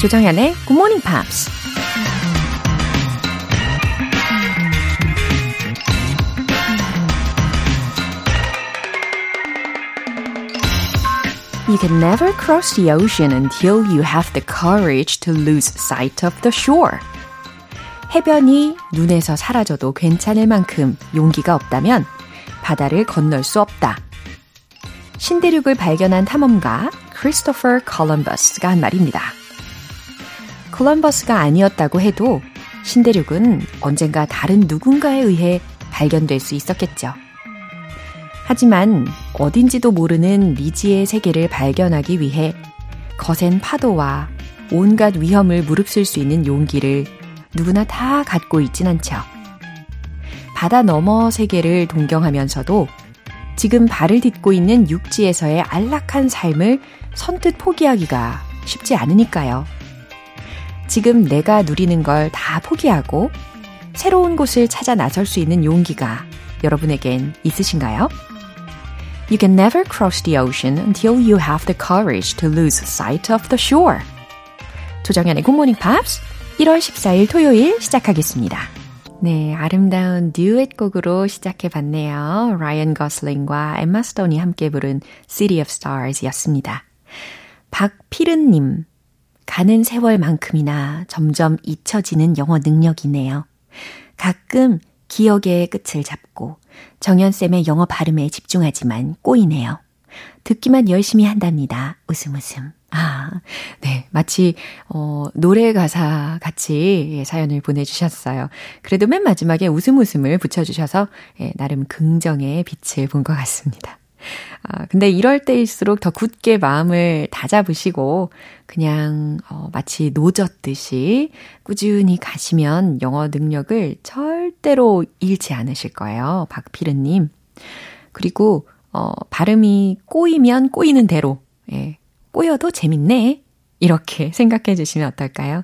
조정현의 Good Morning Pops. You can never cross the ocean until you have the courage to lose sight of the shore. 해변이 눈에서 사라져도 괜찮을 만큼 용기가 없다면 바다를 건널 수 없다. 신대륙을 발견한 탐험가 크리스토퍼 콜럼버스가 한 말입니다. 콜럼버스가 아니었다고 해도 신대륙은 언젠가 다른 누군가에 의해 발견될 수 있었겠죠. 하지만 어딘지도 모르는 미지의 세계를 발견하기 위해 거센 파도와 온갖 위험을 무릅쓸 수 있는 용기를 누구나 다 갖고 있진 않죠. 바다 너머 세계를 동경하면서도 지금 발을 딛고 있는 육지에서의 안락한 삶을 선뜻 포기하기가 쉽지 않으니까요. 지금 내가 누리는 걸 다 포기하고 새로운 곳을 찾아 나설 수 있는 용기가 여러분에겐 있으신가요? You can never cross the ocean until you have the courage to lose sight of the shore. 조정연의 Good Morning Pops 1월 14일 토요일 시작하겠습니다. 네, 아름다운 듀엣 곡으로 시작해 봤네요. 라이언 거슬링과 엠마 스톤이 함께 부른 City of Stars 였습니다. 박피른님, 가는 세월만큼이나 점점 잊혀지는 영어 능력이네요. 가끔 기억의 끝을 잡고 정연쌤의 영어 발음에 집중하지만 꼬이네요. 듣기만 열심히 한답니다. 웃음 웃음. 아, 네. 마치, 어, 노래 가사 같이 예, 사연을 보내주셨어요. 그래도 맨 마지막에 웃음 웃음을 붙여주셔서, 예, 나름 긍정의 빛을 본 것 같습니다. 아, 근데 이럴 때일수록 더 굳게 마음을 다잡으시고, 그냥, 어, 마치 노젓듯이 꾸준히 가시면 영어 능력을 절대로 잃지 않으실 거예요. 박피르님. 그리고, 어, 발음이 꼬이면 꼬이는 대로, 예, 꼬여도 재밌네. 이렇게 생각해 주시면 어떨까요?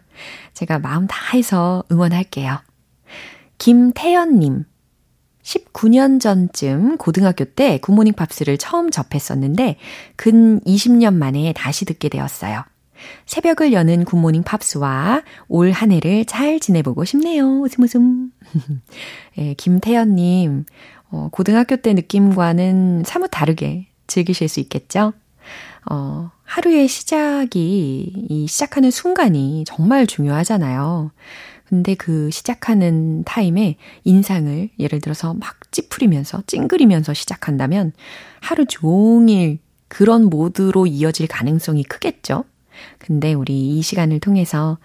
제가 마음 다해서 응원할게요. 김태연님. 19년 전쯤 고등학교 때 굿모닝 팝스를 처음 접했었는데 근 20년 만에 다시 듣게 되었어요. 새벽을 여는 굿모닝 팝스와 올 한 해를 잘 지내보고 싶네요. 웃음 웃음. 예, 김태연님, 어, 고등학교 때 느낌과는 사뭇 다르게 즐기실 수 있겠죠? 어, 하루의 시작이, 이 시작하는 순간이 정말 중요하잖아요. 근데 그 시작하는 타임에 인상을 예를 들어서 막 찌푸리면서 찡그리면서 시작한다면 하루 종일 그런 모드로 이어질 가능성이 크겠죠? 근데 우리 이 시간을 통해서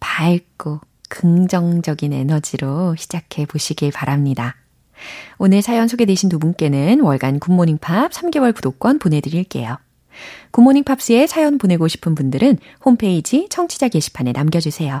밝고 긍정적인 에너지로 시작해 보시길 바랍니다. 오늘 사연 소개되신 두 분께는 월간 굿모닝 팝스 3개월 구독권 보내드릴게요. 굿모닝 팝스에 사연 보내고 싶은 분들은 홈페이지 청취자 게시판에 남겨주세요.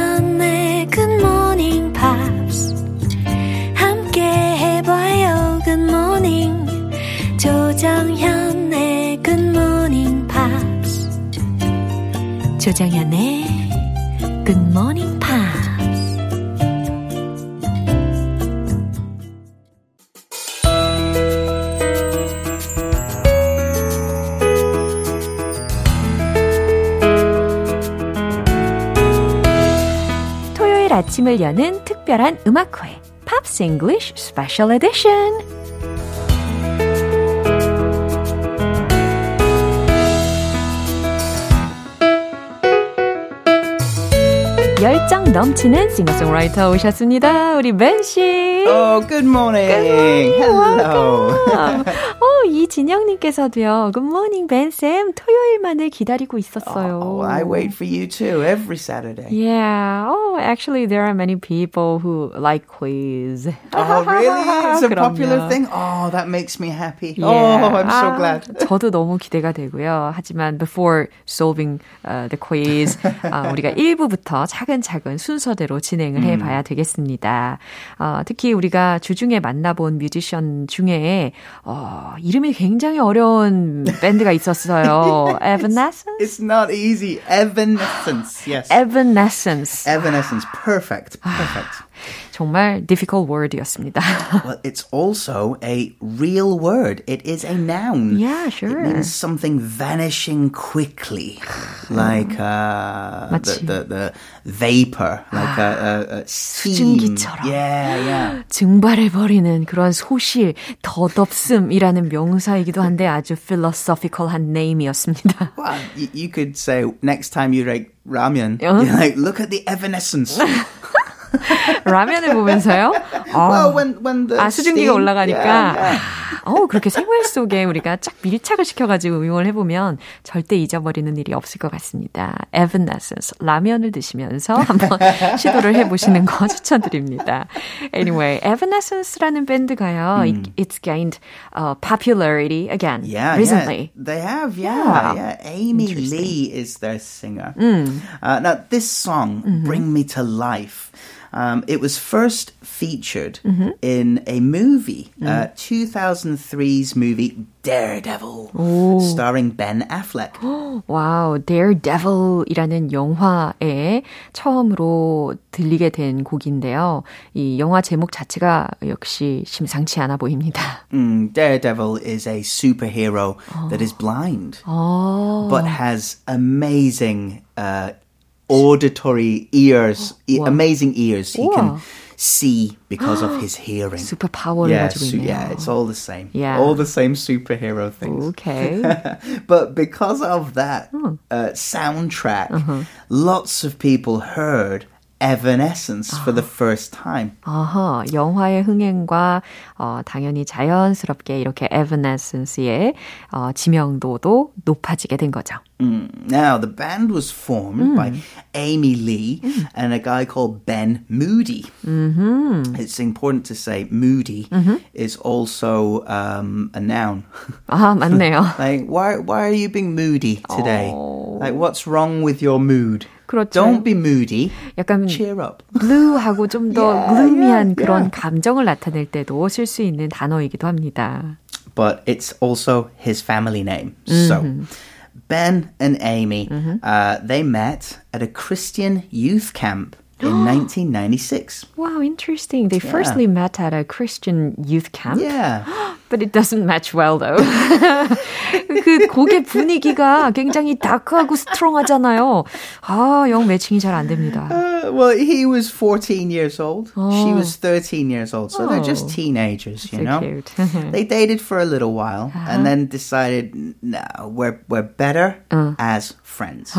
조정현의 굿모닝 팝스 토요일 아침을 여는 특별한 음악회 팝스 잉글리쉬 스페셜 에디션 열정 넘치는 싱어송라이터 오셨습니다. 우리 벤 씨. Oh, good morning. Good morning. Hello. 어, 이 이진영님께서도요. Good morning, Ben Sam. 토요일만을 기다리고 있었어요. Oh, I wait for you too every Saturday. Yeah. Oh, actually, there are many people who like quiz. Oh, really? It's a popular thing. Oh, that makes me happy. Yeah. Oh, I'm so 아, glad. 저도 너무 기대가 되고요. 하지만 before solving uh, the quiz, 어, 우리가 1부부터 차근차근 순서대로 진행을 해봐야 되겠습니다. 어, 특히 우리가 주중에 만나본 뮤지션 중에 어, 이 름이 굉장히 어려운 밴드가 있었어요. Evanescence? It's not easy. Evanescence. Yes. Evanescence. Evanescence. Perfect. Perfect. 정말 difficult word이었습니다. well, it's also a real word. It is a noun. Yeah, sure. It means something vanishing quickly, like uh, the, 마치- the the vapor, like a, a, a steam. 수증기처럼. Yeah, yeah. 증발해버리는 그런 소실, 덧없음이라는 명사이기도 한데 아주 philosophical한 name이었습니다. Well, you, you could say next time you make ramen, Yeah. you're like, look at the evanescence. 라면을 보면서요? well, when the 아, 수증기가 올라가니까. Yeah, yeah. 어, 그렇게 생활 속에 우리가 쫙 밀착을 시켜가지고 응용을 해보면 절대 잊어버리는 일이 없을 것 같습니다. Evanescence. 라면을 드시면서 한번 시도를 해보시는 거 추천드립니다. Anyway, Evanescence라는 밴드가요, it, it's gained uh, popularity again Yeah, recently. yeah, they have. Yeah. Yeah, yeah. Amy Lee is their singer. Uh, now, this song, "Bring Me to Life," um, it was first featured in a movie, uh, 2003's movie Daredevil, starring Ben Affleck. 와우, Daredevil이라는 영화에 처음으로 들리게 된 곡인데요. 이 영화 제목 자체가 역시 심상치 않아 보입니다. Mm, Daredevil is a superhero that is blind, 어, but has amazing uh, auditory ears, e- amazing ears. He can see because of his hearing. Superpower. Yeah, su- yeah, it's all the same. Yeah. All the same superhero things. Okay. but because of that hmm. uh, soundtrack, uh-huh. lots of people heard Evanescence for the first time. 아하, 영화의 흥행과 어, 당연히 자연스럽게 이렇게 Evanescence의 어, 지명도도 높아지게 된 거죠. Mm. Now, the band was formed by Amy Lee and a guy called Ben Moody. Mm-hmm. It's important to say Moody is also um, a noun. 아, 맞네요. like, why, why are you being moody today? Oh. Like, what's wrong with your mood? 그렇죠. Don't be moody. 약간 Cheer up. blue하고 좀 더 Yeah, gloomi한 yeah, 그런 yeah. 감정을 나타낼 때도 쓸 수 있는 단어이기도 합니다. but it's also his family name. So, Ben and Amy, uh, they met at a Christian youth camp in 1996. Wow, interesting. They firstly met at a Christian youth camp. Yeah. But it doesn't match well though. 그 곡의 분위기가 굉장히 다크하고 스트롱하잖아요. 아, 영 매칭이 잘 안 됩니다. Uh, well, he was 14 years old. She was 13 years old. So they're just Oh. teenagers, you So know? cute. they dated for a little while and then decided, no, we're, we're better as friends.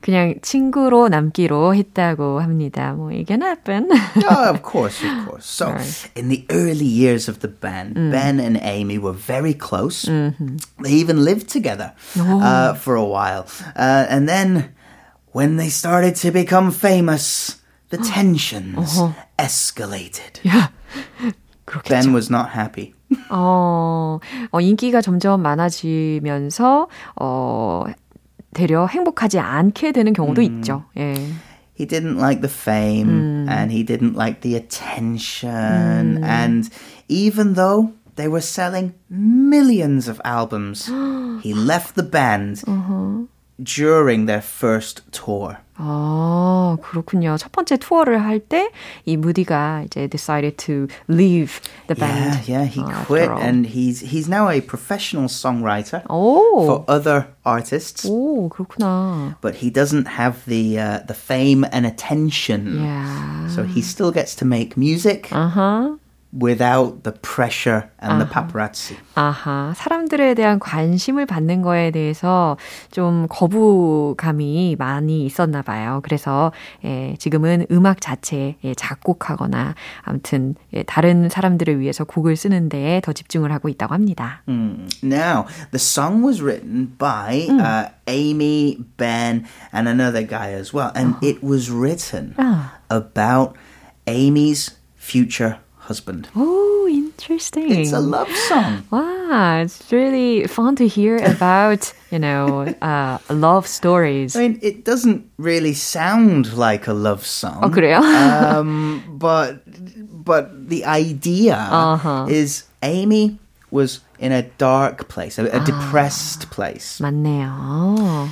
그냥 친구로 남기로 했다고 합니다. 뭐 it can happen. oh, of course, of course. So, in the early years of the band, Ben and Amy were very close. They even lived together uh, for a while. Uh, and then, when they started to become famous, the tensions escalated. 그렇겠죠. Ben was not happy. 어, 어, 인기가 점점 많아지면서 어, 되려 행복하지 않게 되는 경우도 있죠. 예. He didn't like the fame and he didn't like the attention. And even though they were selling millions of albums, he left the band during their first tour. 아, 그렇군요. 첫 번째 투어를 할 때 이 무디가 이제 decided to leave the Yeah, band. yeah, he 어, quit after all. and he's he's now a professional songwriter 오, for other artists. 오, 그렇구나. But he doesn't have the uh, the fame and attention. Yeah. So he still gets to make music, 아하. Without the pressure and the paparazzi. 아하, 사람들에 대한 관심을 받는 거에 대해서 좀 거부감이 많이 있었나 봐요. 그래서 예, 지금은 음악 자체에 예, 작곡하거나 아무튼 예, 다른 사람들을 위해서 곡을 쓰는 데에 더 집중을 하고 있다고 합니다. Mm. Now, the song was written by Mm. uh, Amy, Ben, and another guy as well, and Uh-huh. it was written Ah. about Amy's future husband. Oh, interesting. It's a love song. Wow, it's really fun to hear about, you know, uh, love stories. I mean, it doesn't really sound like a love song. 어, 그래요? um, but but the idea Uh-huh. is Amy was in a dark place, a, a Ah. depressed place. 맞네요.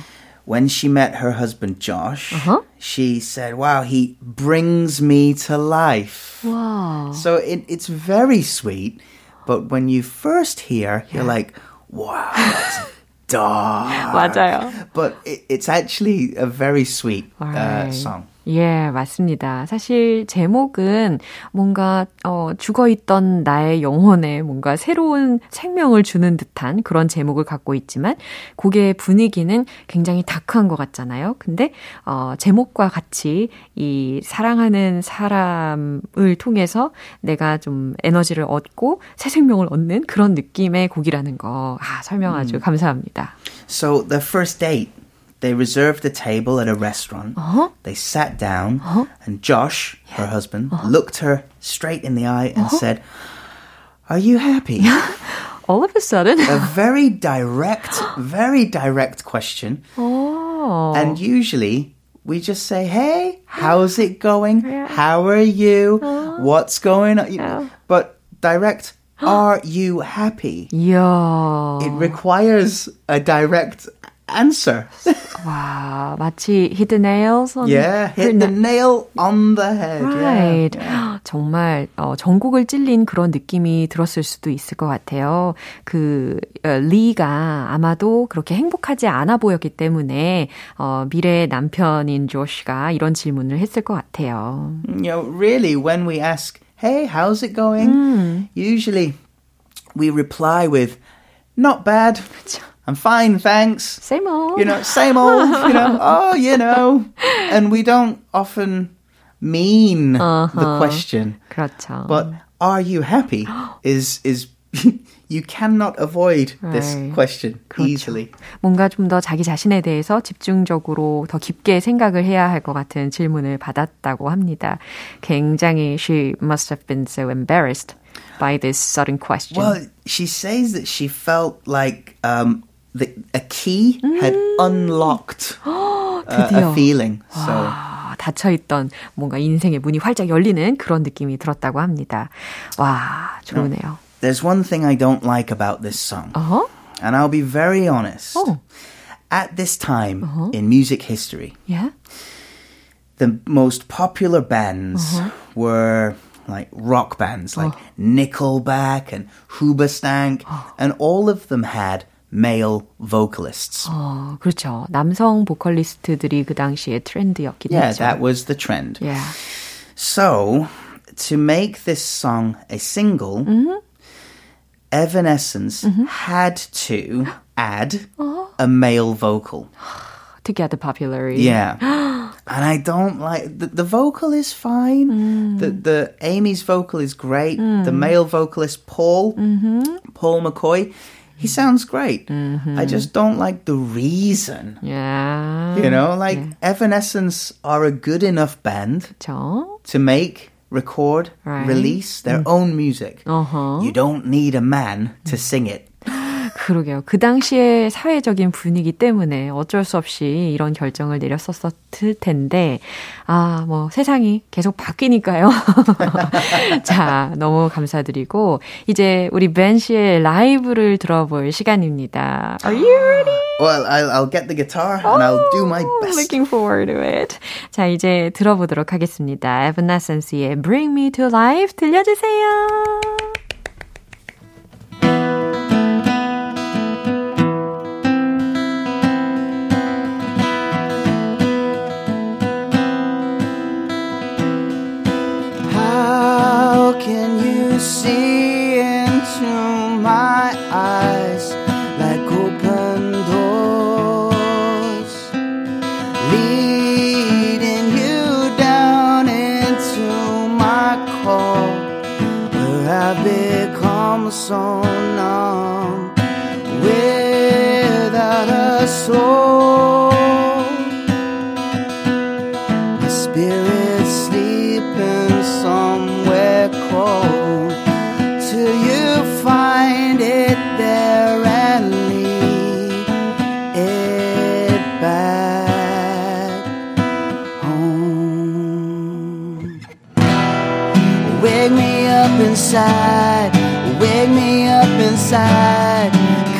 When she met her husband Josh, Uh-huh. she said, "Wow, he brings me to life." 와. So it, it's very sweet, but when you first hear, you're like, "Wow, that's dark." 맞아요. But it, it's actually a very sweet uh, Right. song. 예, 맞습니다. 사실 제목은 뭔가 어 죽어 있던 나의 영혼에 뭔가 새로운 생명을 주는 듯한 그런 제목을 갖고 있지만 곡의 분위기는 굉장히 다크한 것 같잖아요. 근데 어 제목과 같이 이 사랑하는 사람을 통해서 내가 좀 에너지를 얻고 새 생명을 얻는 그런 느낌의 곡이라는 거. 아, 설명 아주 감사합니다. So the first date, They reserved a table at a restaurant. Uh-huh. They sat down, uh-huh. and Josh, yeah. her husband, uh-huh. looked her straight in the eye and uh-huh. said, Are you happy? All of a sudden. a very direct, very direct question. Oh. And usually we just say, Hey, how's it going? Yeah. How are you? Uh-huh. What's going on? But direct, are you happy? Yeah. It requires a direct answer. 와, 마치 hit the nails on yeah, hit the na- nail on the head. Right. Yeah. 정말 어, 전곡을 찔린 그런 느낌이 들었을 수도 있을 것 같아요. 그 어, 리가 아마도 그렇게 행복하지 않아 보였기 때문에 어, 미래의 남편인 조시가 이런 질문을 했을 것 같아요. You know, really, when we ask, Hey, how's it going? Usually we reply with, Not bad. I'm fine, thanks. Same old. you know, same old, you know, oh, you know. And we don't often mean the question. 그렇죠. But are you happy is is you cannot avoid this Right. question 그렇죠. easily. 뭔가 좀 더 자기 자신에 대해서 집중적으로 더 깊게 생각을 해야 할 것 같은 질문을 받았다고 합니다. 굉장히 she must have been so embarrassed by this sudden question. Well, she says that she felt like um, the, a key had unlocked uh, a 드디어. feeling. So 아, 닫혀있던 뭔가 인생의 문이 활짝 열리는 그런 느낌이 들었다고 합니다. 와, 좋으네요. there's one thing I don't like about this song. 어허? And I'll be very honest. Oh. At this time in music history, 예? the most popular bands were like rock bands like Nickelback and Hoobastank, and all of them had male vocalists. 어, 그렇죠. 남성 보컬리스트들이 그 당시에 트렌드였긴 Yeah, 했죠. that was the trend. Yeah. So, to make this song a single, Evanescence had to add a male vocal. To get the popularity. Yeah. and I don't like the, the vocal is fine. The the Amy's vocal is great. The male vocalist Paul Paul McCoy, he sounds great. Mm-hmm. I just don't like the reason. Yeah. You know, like yeah. Evanescence are a good enough band 그쵸? to make record, right. release their mm. own music. Uh-huh. You don't need a man to sing it. 그러게요. 그 당시의 사회적인 분위기 때문에 어쩔 수 없이 이런 결정을 내렸었을 텐데, 아, 뭐 세상이 계속 바뀌니까요. 자, 너무 감사드리고, 이제 우리 벤 씨의 라이브를 들어볼 시간입니다. Are you ready? Well, I'll, I'll get the guitar and I'll do my best. Looking forward to it. 자, 이제 들어보도록 하겠습니다. 에브나센스의 Bring Me to Life 들려주세요. Till you find it there and lead it back home. Wake me up inside, wake me up inside.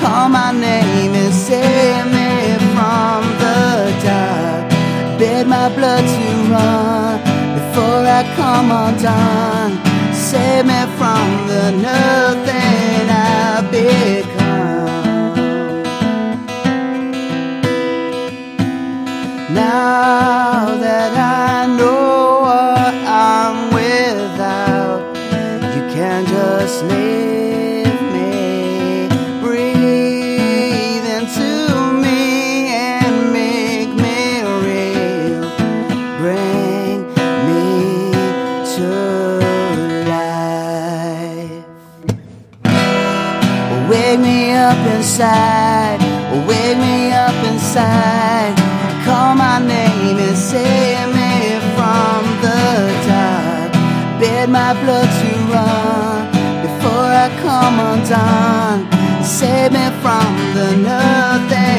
Call my name and save me from the dark. Bid my blood to run before I come undone. Save me from the nothing wake me up inside. Call my name and save me from the dark. Bid my blood to run before I come undone. Save me from the nothing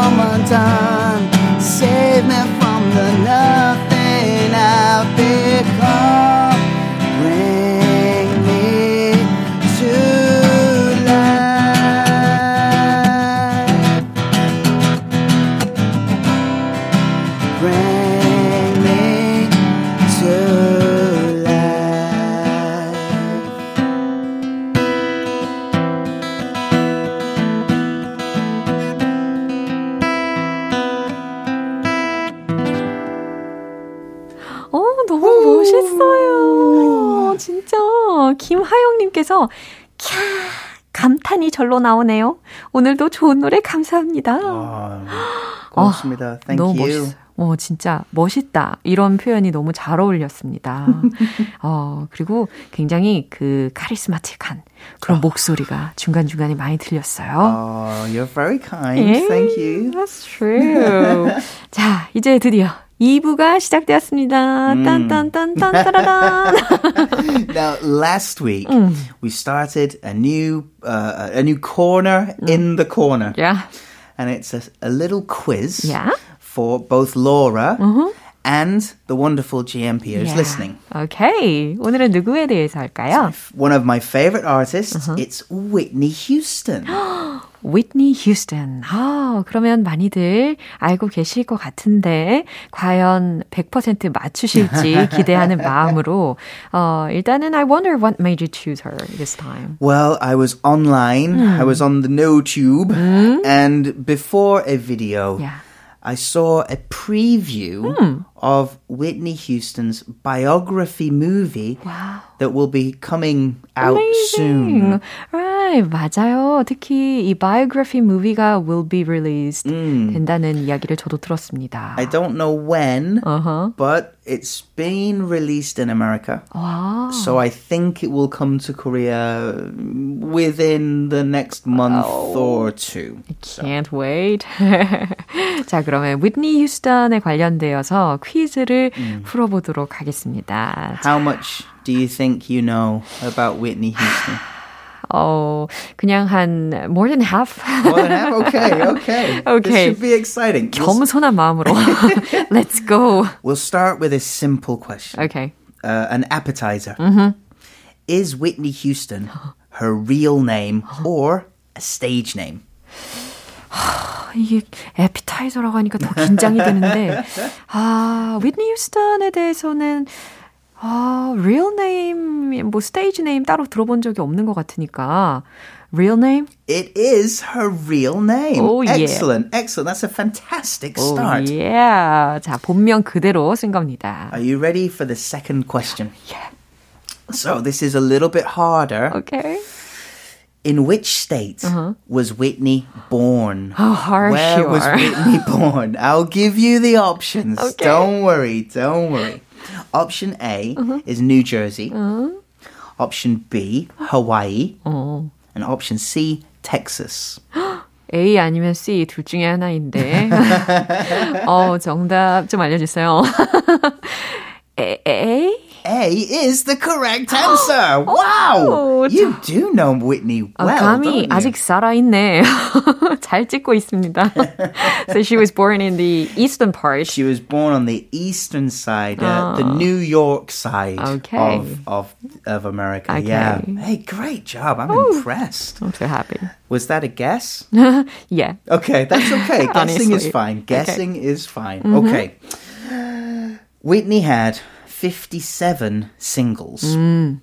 before I come undone. Save me from the nothing 김하영님께서, 캬, 감탄이 절로 나오네요. 오늘도 좋은 노래 감사합니다. 아, 고맙습니다. Thank 너무 you. 멋있어요. 어, 진짜 멋있다. 이런 표현이 너무 잘 어울렸습니다. 어, 그리고 굉장히 그 카리스마틱한 그런 목소리가 중간중간에 많이 들렸어요. Oh, you're very kind. 예, Thank you. That's true. 자, 이제 드디어 2부가 시작되었습니다. 음. 딴딴딴딴 따라란. Now, last week Mm. we started a new uh, a new corner in the corner, yeah. and it's a, a little quiz Yeah. for both Laura and the wonderful GMP who's Yeah. listening. Okay. 오늘은 누구에 대해서 할까요? One of my favorite artists, it's Whitney Houston. Whitney Houston. 아, 그러면 많이들 알고 계실 것 같은데, 과연 100% 맞추실지 기대하는 마음으로, 어, 일단은 I wonder what made you choose her this time. Well, I was online. I was on the NoTube, and before a video, Yeah. I saw a preview of Whitney Houston's biography movie Wow. that will be coming out Amazing. soon. Right. right, 맞아요. 특히 이 biography movie가 will be released 음. 된다는 이야기를 저도 들었습니다. I don't know when, Uh-huh. but it's been released in America. 와. So I think it will come to Korea within the next month or two. Can't wait. 자, 그러면 위트니 휴스턴에 관련되어서 퀴즈를 풀어보도록 하겠습니다. How much do you think you know about Whitney Houston? 어, 그냥 한 more than half. More than half? Okay, okay. Okay. This should be exciting. We'll, 겸손한 마음으로. Let's go. we'll start with a simple question. Okay. Uh, an appetizer. Is Whitney Houston her real name or a stage name? 이게 에피타이저라고 하니까 더 긴장이 되는데 아 위트니 휴스턴에 대해서는 아 real name 뭐 stage name 따로 들어본 적이 없는 것 같으니까 real name It is her real name. Oh, yeah. excellent, excellent. That's a fantastic oh start. yeah 자 본명 그대로 쓴 겁니다 Are you ready for the second question? Yeah. So this is a little bit harder. okay In which state was Whitney born? How harsh Where you was are. Whitney born? I'll give you the options. Okay. Don't worry, don't worry. Option A is New Jersey. Option B, Hawaii. 어. And option C, Texas. A 아니면 C 둘 중에 하나인데 어 정답 좀 알려주세요 A, A? A is the correct answer. wow! You do know Whitney 아, well, 감이 don't you? 아직 살아있네. 잘 찍고 있습니다. so she was born in the eastern part. She was born on the eastern side, uh, the New York side Ah. Okay. of, of of America. Okay. Yeah. Hey, great job. I'm impressed. I'm so happy. Was that a guess? yeah. Okay, that's okay. Guessing is Honestly. fine. Okay. Mm-hmm. Guessing is fine. Okay. Whitney had 57 singles. Mm.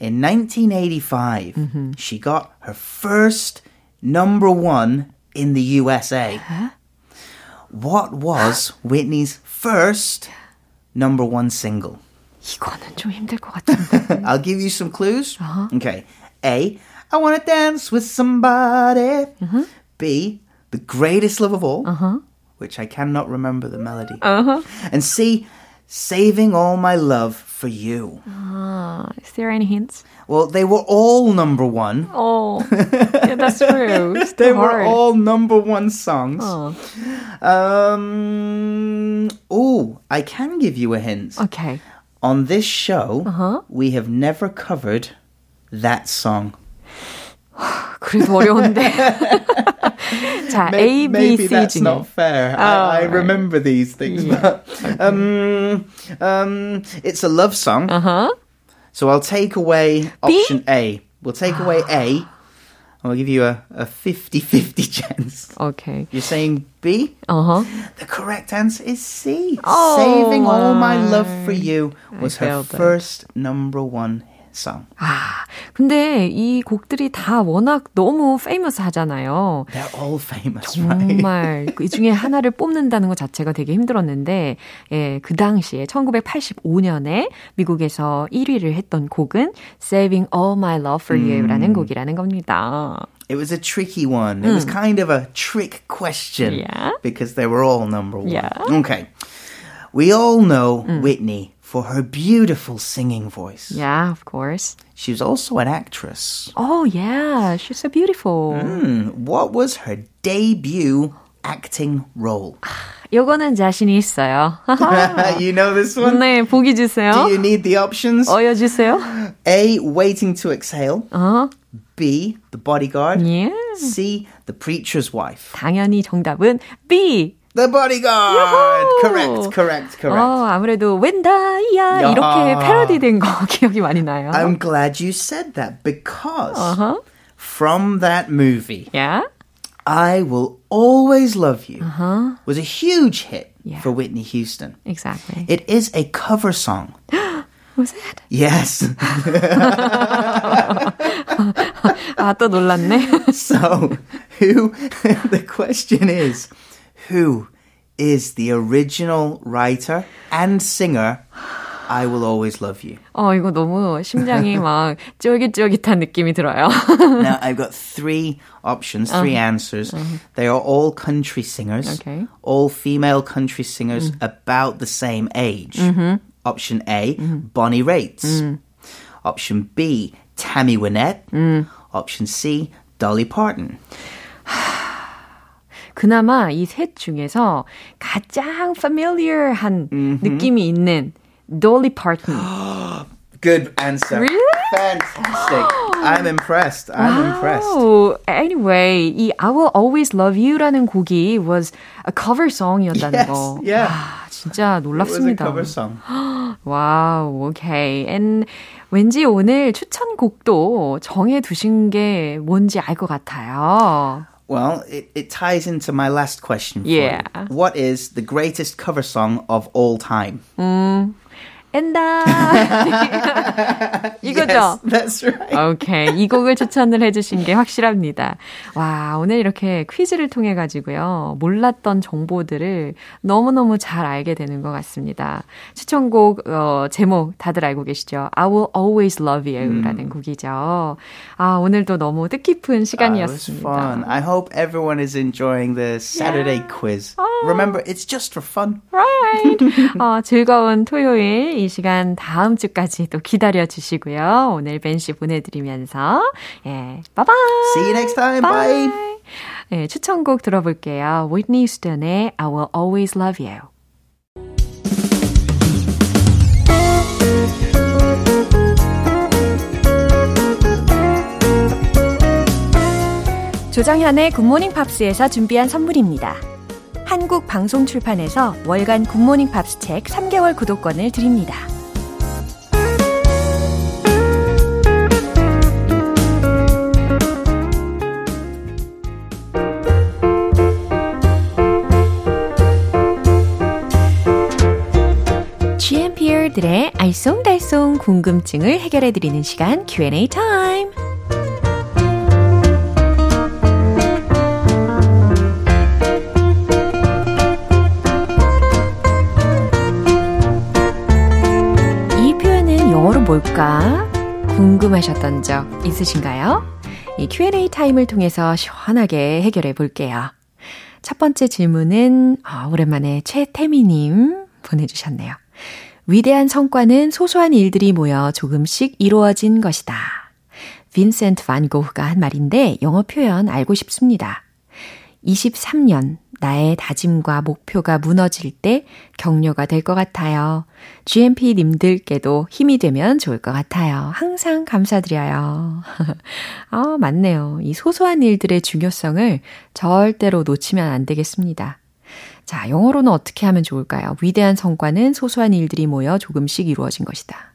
In 1985, Mm-hmm. she got her first number one in the USA. What was Whitney's first number one single? 이거는 좀 힘들 것 같은데. I'll give you some clues. Uh-huh. Okay. A. I want to dance with somebody. Mm-hmm. B. The greatest love of all, which I cannot remember the melody. Uh-huh. And C. Saving all my love for you. Uh, is there any hints? Well, they were all number one. Oh, yeah, that's true. It's They too were hard. all number one songs. Oh. Um. Oh, I can give you a hint. Okay. On this show, Uh-huh. we have never covered that song. 그래도 어려운데. 자, May- A, B, maybe C that's 중에. not fair. Oh, I, I right. remember these things, but um, um, it's a love song. Uh-huh. So I'll take away option A. We'll take away A. I'll give you a, a 50-50 chance. Okay. You're saying B? Uh-huh. The correct answer is C. Oh, Saving all my love for you was her failed that. first number one song. 아, 근데 이 곡들이 다 워낙 너무 페이머스 하잖아요. They're all famous, right? 정말 그 중에 하나를 뽑는다는 것 자체가 되게 힘들었는데, 예, 그 당시에 1985년에 미국에서 1위를 했던 곡은 Saving All My Love for You라는 곡이라는 겁니다. It was a tricky one. It was kind of a trick question Hmm. Yeah. because they were all number one. Yeah. Okay. We all know Whitney for her beautiful singing voice. Yeah, of course. She was also an actress. Oh, yeah, she's so beautiful. Hmm, what was her debut acting role? 요거는 자신이 있어요. you know this one? 네, 보기 주세요. Do you need the options? 어여주세요. A. Waiting to Exhale. 어, B. The Bodyguard. 예. C. The Preacher's Wife. 당연히 정답은 B. The Bodyguard. Yahoo! Correct, correct, correct. 어, 아무래도 웬다이야 야. 이렇게 패러디된 거 기억이 많이 나요. I'm glad you said that because Uh-huh. from that movie, Yeah? I Will Always Love You was a huge hit Uh-huh. Yeah. for Whitney Houston. Exactly. It is a cover song. Was it? Yes. 아, 또 놀랐네. so, who, the question is, who is the original writer and singer I will always love you. 어, 이거 너무 심장이 막 쫄깃쫄깃한 느낌이 들어요. now, I've got three options, 3 uh-huh. answers. Uh-huh. They are all country singers. Okay. All female country singers mm. about the same age. Mm-hmm. Option A, mm. Bonnie Raitt. Mm. Option B, Tammy Wynette. Mm. Option C, Dolly Parton. 그나마 이 셋 중에서 가장 familiar한 mm-hmm. 느낌이 있는 Dolly Parton. Good answer. Really? Fantastic. I'm impressed. I'm wow. impressed. Anyway, 이 I Will Always Love You라는 곡이 was a cover song이었다는 yes, 거. Yeah. 아, 진짜 놀랍습니다. It was a cover song. wow, okay. And 왠지 오늘 추천곡도 정해 두신 게 뭔지 알 것 같아요. Well, it, it ties into my last question. yeah. You. What is the greatest cover song of all time? 음, 엔다. 이거죠? Yes, that's right. 오케이. 이 곡을 추천을 해주신 게 확실합니다. 와, 오늘 이렇게 퀴즈를 통해 가지고요. 몰랐던 정보들을 너무너무 잘 알게 되는 것 같습니다. 추천곡, 어, 제목 다들 알고 계시죠? I will always love you 라는 음. 곡이죠. 아, 오늘도 너무 뜻깊은 시간이었습니다. Uh, it was fun. I hope everyone is enjoying the Saturday yeah. quiz. Oh. Remember, it's just for fun. Right. 어, 즐거운 토요일 이 시간 다음 주까지 또 기다려 주시고요. 오늘 벤씨 보내드리면서 예, 바이바이. See you next time. Bye. Bye. 예, 추천곡 들어볼게요. Whitney Houston의 I Will Always Love You. 조정현의 굿모닝 팝스에서 준비한 선물입니다. 한국 방송 출판에서 월간 굿모닝 팝스 책 3개월 구독권을 드립니다. GMPer들의 알쏭달쏭 궁금증을 해결해드리는 시간 Q&A 타임. 뭘까? 궁금하셨던 적 있으신가요? 이 Q&A 타임을 통해서 시원하게 해결해 볼게요. 첫 번째 질문은 아, 오랜만에 최태미님 보내주셨네요. 위대한 성과는 소소한 일들이 모여 조금씩 이루어진 것이다. 빈센트 반 고흐가 한 말인데 영어 표현 알고 싶습니다. 23년 나의 다짐과 목표가 무너질 때 격려가 될 것 같아요. GMP님들께도 힘이 되면 좋을 것 같아요. 항상 감사드려요. 아, 맞네요. 이 소소한 일들의 중요성을 절대로 놓치면 안 되겠습니다. 자, 영어로는 어떻게 하면 좋을까요? 위대한 성과는 소소한 일들이 모여 조금씩 이루어진 것이다.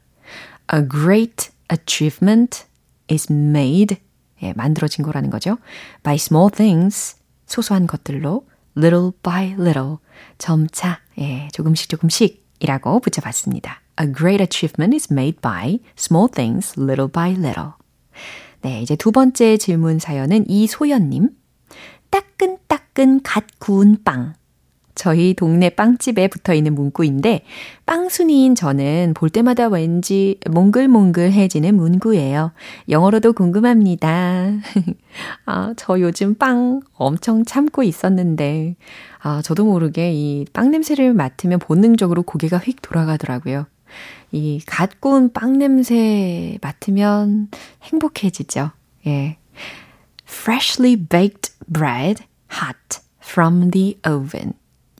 A great achievement is made. 예, 만들어진 거라는 거죠. By small things. 소소한 것들로 little by little, 점차, 예, 조금씩 조금씩이라고 붙여봤습니다. A great achievement is made by small things, little by little. 네, 이제 두 번째 질문 사연은 이소연님. 따끈따끈 갓 구운 빵. 저희 동네 빵집에 붙어 있는 문구인데 빵순이인 저는 볼 때마다 왠지 몽글몽글해지는 문구예요. 영어로도 궁금합니다. 아, 저 요즘 빵 엄청 참고 있었는데 아, 저도 모르게 이 빵 냄새를 맡으면 본능적으로 고개가 휙 돌아가더라고요. 이 갓 구운 빵 냄새 맡으면 행복해지죠. 예. Freshly baked bread hot from the oven.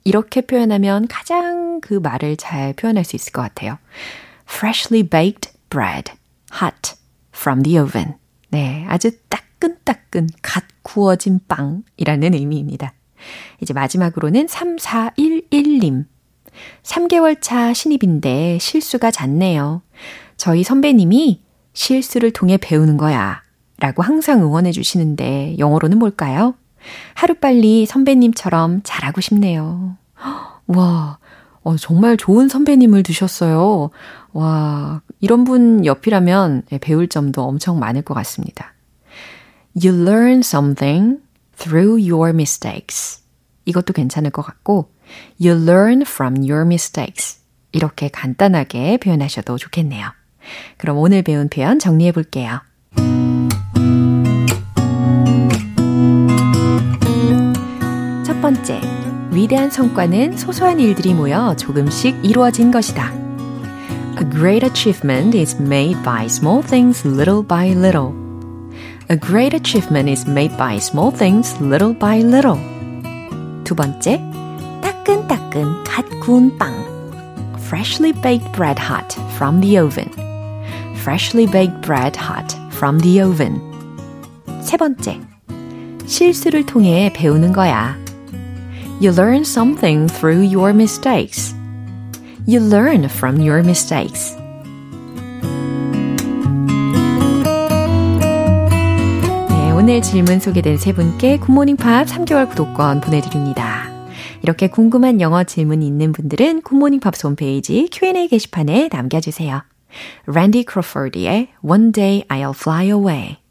이렇게 표현하면 가장 그 말을 잘 표현할 수 있을 것 같아요. Freshly baked bread, hot from the oven. 네, 아주 따끈따끈 갓 구워진 빵이라는 의미입니다. 이제 마지막으로는 3411님. 3개월 차 신입인데 실수가 잦네요. 저희 선배님이 실수를 통해 배우는 거야. 라고 항상 응원해 주시는데 영어로는 뭘까요? 하루빨리 선배님처럼 잘하고 싶네요. 와, 어, 정말 좋은 선배님을 두셨어요. 와, 이런 분 옆이라면 배울 점도 엄청 많을 것 같습니다. You learn something through your mistakes. 이것도 괜찮을 것 같고, you learn from your mistakes. 이렇게 간단하게 표현하셔도 좋겠네요. 그럼 오늘 배운 표현 정리해 볼게요. 번째, 위대한 성과는 소소한 일들이 모여 조금씩 이루어진 것이다. A great achievement is made by small things little by little. A great achievement is made by small things little by little. 두 번째, 따끈따끈 갓 구운 빵. Freshly baked bread hot from the oven. Freshly baked bread hot from the oven. 세 번째, 실수를 통해 배우는 거야. You learn something through your mistakes. You learn from your mistakes. 네, 오늘 질문 소개된 세 분께 굿모닝 팝스 3개월 구독권 보내드립니다. 이렇게 궁금한 영어 질문 있는 분들은 굿모닝 팝스 홈페이지 Q&A 게시판에 남겨주세요. Randy Crawford의 One Day I'll Fly Away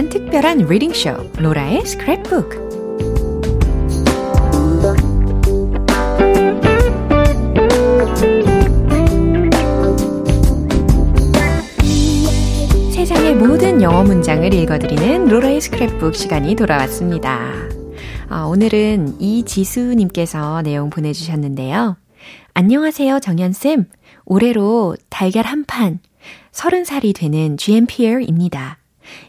위한 특별한 리딩쇼 로라의 스크랩북 세상의 모든 영어 문장을 읽어드리는 로라의 스크랩북 시간이 돌아왔습니다. 아, 오늘은 이지수님께서 내용 보내주셨는데요. 안녕하세요, 정연쌤. 올해로 달걀 한 판, 30살이 되는 GMPR입니다.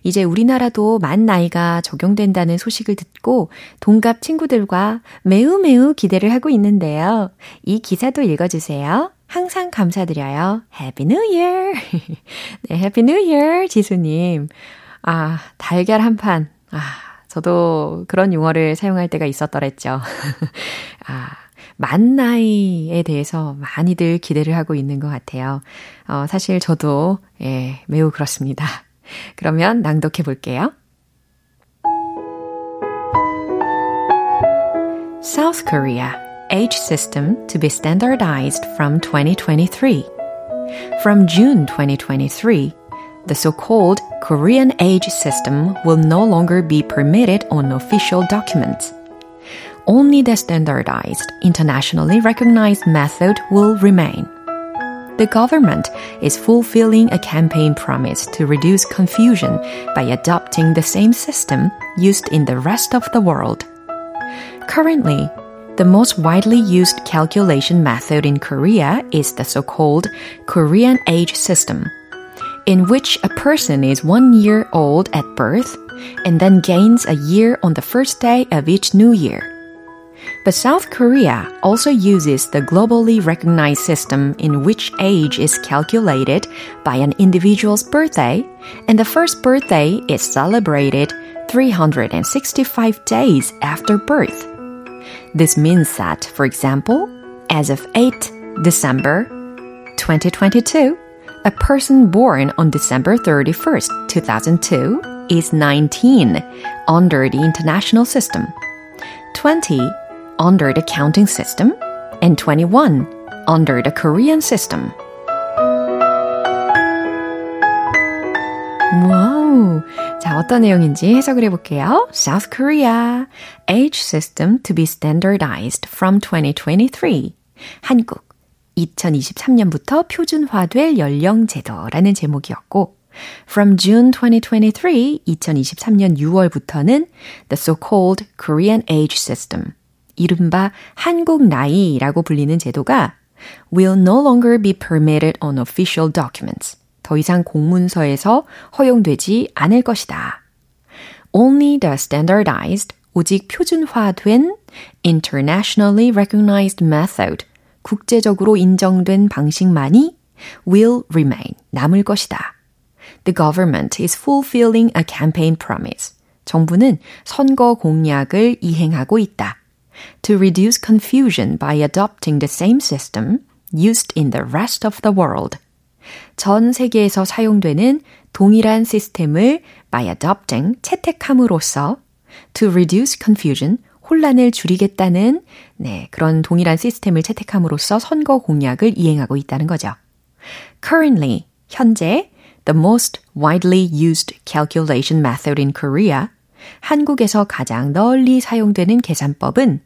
이제 우리나라도 만 나이가 적용된다는 소식을 듣고 동갑 친구들과 매우 매우 기대를 하고 있는데요. 이 기사도 읽어주세요. 항상 감사드려요. Happy New Year! 네, Happy New Year, 지수님. 아, 달걀 한 판. 아, 저도 그런 용어를 사용할 때가 있었더랬죠. 아, 만 나이에 대해서 많이들 기대를 하고 있는 것 같아요. 어, 사실 저도, 예, 매우 그렇습니다. 그러면 낭독해 볼게요. South Korea. age system to be standardized from 2023. From June 2023, the so-called Korean age system will no longer be permitted on official documents. Only the standardized, internationally recognized method will remain. The government is fulfilling a campaign promise to reduce confusion by adopting the same system used in the rest of the world. Currently, the most widely used calculation method in Korea is the so-called Korean age system, in which a person is one year old at birth and then gains a year on the first day of each new year. But South Korea also uses the globally recognized system in which age is calculated by an individual's birthday, and the first birthday is celebrated 365 days after birth. This means that, for example, as of 8 December 2022, a person born on December 31st, 2002 is 19 under the international system, 20 under the counting system, and 21 under the Korean system. 와우. 자, 어떤 내용인지 해석을 해볼게요. South Korea. Age system to be standardized from 2023. 한국. 2023년부터 표준화될 연령제도라는 제목이었고, From June 2023, 2023년 6월부터는 the so-called Korean age system, 이른바 한국 나이라고 불리는 제도가 will no longer be permitted on official documents. 더 이상 공문서에서 허용되지 않을 것이다. Only the standardized, 오직 표준화된 internationally recognized method, 국제적으로 인정된 방식만이 will remain, 남을 것이다. The government is fulfilling a campaign promise. 정부는 선거 공약을 이행하고 있다. To reduce confusion by adopting the same system used in the rest of the world. 전 세계에서 사용되는 동일한 시스템을 by adopting 채택함으로써 to reduce confusion 혼란을 줄이겠다는 네, 그런 동일한 시스템을 채택함으로써 선거 공약을 이행하고 있다는 거죠. Currently, 현재 the most widely used calculation method in Korea 한국에서 가장 널리 사용되는 계산법은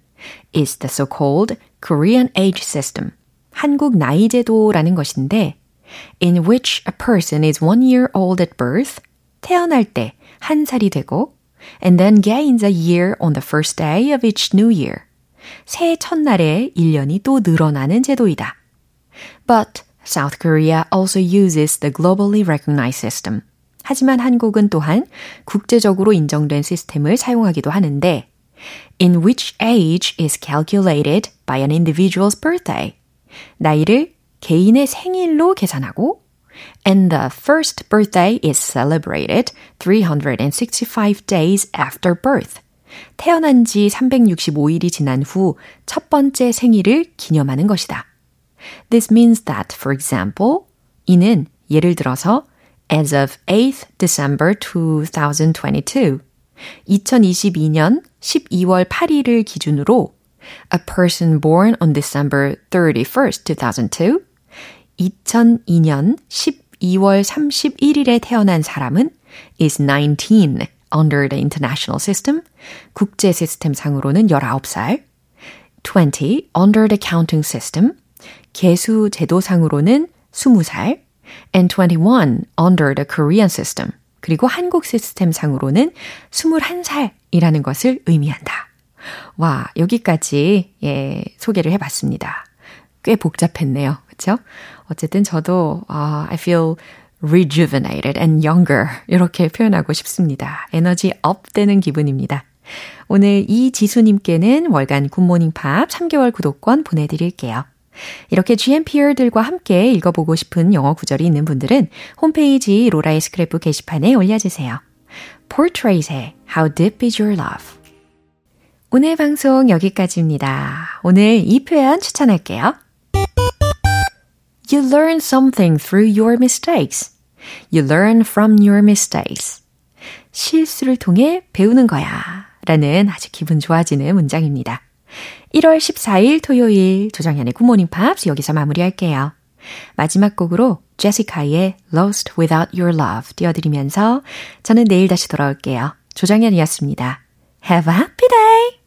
is the so-called Korean age system. 한국 나이 제도라는 것인데 in which a person is one year old at birth 태어날 때 한 살이 되고 and then gains a year on the first day of each new year. 새해 첫날에 1년이 또 늘어나는 제도이다. But South Korea also uses the globally recognized system. 하지만 한국은 또한 국제적으로 인정된 시스템을 사용하기도 하는데 in which age is calculated by an individual's birthday. 나이를 개인의 생일로 계산하고 and the first birthday is celebrated 365 days after birth. 태어난 지 365일이 지난 후 첫 번째 생일을 기념하는 것이다. This means that, for example, 이는 예를 들어서 as of 8th December 2022, 2022년 12월 8일을 기준으로 a person born on December 31st, 2002, 2002년 12월 31일에 태어난 사람은 is 19 under the international system. 국제 시스템 상으로는 19살. 20 under the counting system. 개수 제도상으로는 20살. And 21 under the Korean system. 그리고 한국 시스템 상으로는 21살이라는 것을 의미한다. 와, 여기까지 예, 소개를 해 봤습니다. 꽤 복잡했네요. 그렇죠? 어쨌든 저도 uh, I feel rejuvenated and younger 이렇게 표현하고 싶습니다. 에너지 up 되는 기분입니다. 오늘 이지수님께는 월간 굿모닝 팝 3개월 구독권 보내드릴게요. 이렇게 GMPer들과 함께 읽어보고 싶은 영어 구절이 있는 분들은 홈페이지 로라의 스크랩북 게시판에 올려주세요. Portrait의 How Deep Is Your Love 오늘 방송 여기까지입니다. 오늘 이 표현 추천할게요. You learn something through your mistakes. You learn from your mistakes. 실수를 통해 배우는 거야. 라는 아주 기분 좋아지는 문장입니다. 1월 14일 토요일 조정현의 굿모닝 팝스 여기서 마무리할게요. 마지막 곡으로 제시카의 Lost Without Your Love 띄워드리면서 저는 내일 다시 돌아올게요. 조정현이었습니다. Have a happy day!